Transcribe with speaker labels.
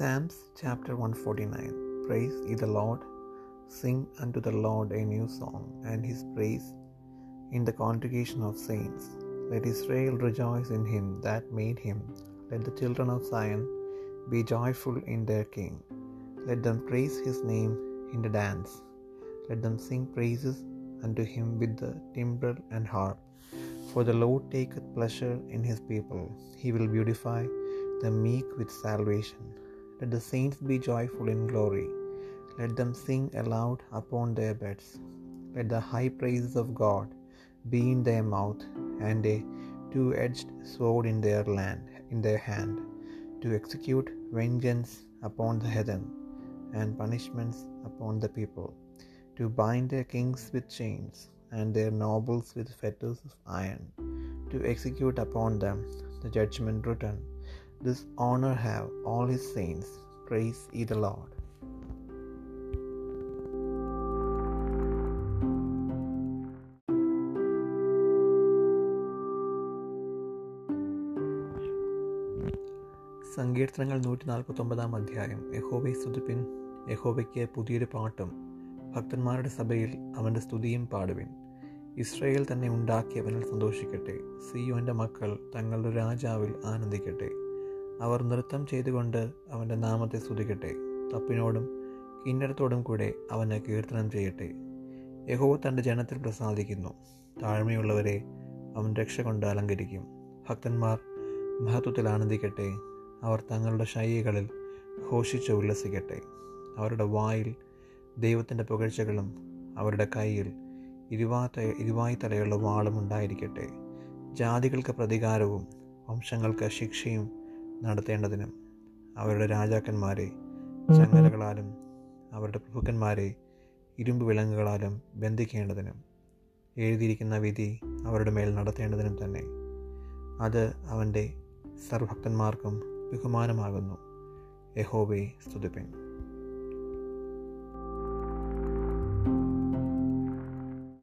Speaker 1: Psalms chapter 149 Praise ye the Lord, sing unto the Lord a new song, and his praise in the congregation of saints. Let Israel rejoice in him that made him. Let the children of Zion be joyful in their King. Let them praise his name in the dance. Let them sing praises unto him with the timbrel and harp. For the Lord taketh pleasure in his people. He will beautify the meek with salvation. Let the saints be joyful in glory. Let them sing aloud upon their beds. Let the high praises of God be in their mouth, and a two-edged sword in their land, in their hand, to execute vengeance upon the heathen, and punishments upon the people, to bind their kings with chains, and their nobles with fetters of iron, to execute upon them the judgment written. This honor have all his saints. Praise ye the Lord. സങ്കീർത്തനങ്ങൾ നൂറ്റി നാൽപ്പത്തൊമ്പതാം അധ്യായം. യഹോവയെ സ്തുതിപ്പിൻ. യഹോവയ്ക്ക് പുതിയൊരു പാട്ടും ഭക്തന്മാരുടെ സഭയിൽ അവന്റെ സ്തുതിയും പാടുവിൻ. ഇസ്രയേൽ തന്നെ ഉണ്ടാക്കിയവനിൽ സന്തോഷിക്കട്ടെ. സിയോന്റെ മക്കൾ തങ്ങളുടെ രാജാവിൽ ആനന്ദിക്കട്ടെ. അവർ നൃത്തം ചെയ്തുകൊണ്ട് അവന്റെ നാമത്തെ സ്തുതിക്കട്ടെ. തപ്പിനോടും കിന്നരത്തോടും കൂടെ അവനെ കീർത്തനം ചെയ്യട്ടെ. യഹോവ തന്റെ ജനത്തിൽ പ്രസാദിക്കുന്നു. താഴ്മയുള്ളവരെ അവൻ രക്ഷ കൊണ്ട് അലങ്കരിക്കും. ഭക്തന്മാർ മഹത്വത്തിൽ ആനന്ദിക്കട്ടെ. അവർ തങ്ങളുടെ ശൈലികളിൽ ഘോഷിച്ച് ഉല്ലസിക്കട്ടെ. അവരുടെ വായിൽ ദൈവത്തിന്റെ പുകഴ്ചകളും അവരുടെ കയ്യിൽ ഇരുവാത്ത ഇരുവായി തലയുള്ള വാളും ഉണ്ടായിരിക്കട്ടെ. ജാതികൾക്ക് പ്രതികാരവും വംശങ്ങൾക്ക് ശിക്ഷയും നടത്തേണ്ടതിനും അവരുടെ രാജാക്കന്മാരെ ചങ്ങലകളാലും അവരുടെ പ്രഭുക്കന്മാരെ ഇരുമ്പ് വിലങ്ങുകളാലും ബന്ധിക്കേണ്ടതിനും എഴുതിയിരിക്കുന്ന വിധി അവരുടെ മേൽ നടത്തേണ്ടതിനും തന്നെ. അത് അവന്റെ സർവഭക്തന്മാർക്കും ബഹുമാനമാകുന്നു. യഹോബെ സ്തുതിപ്പിൻ.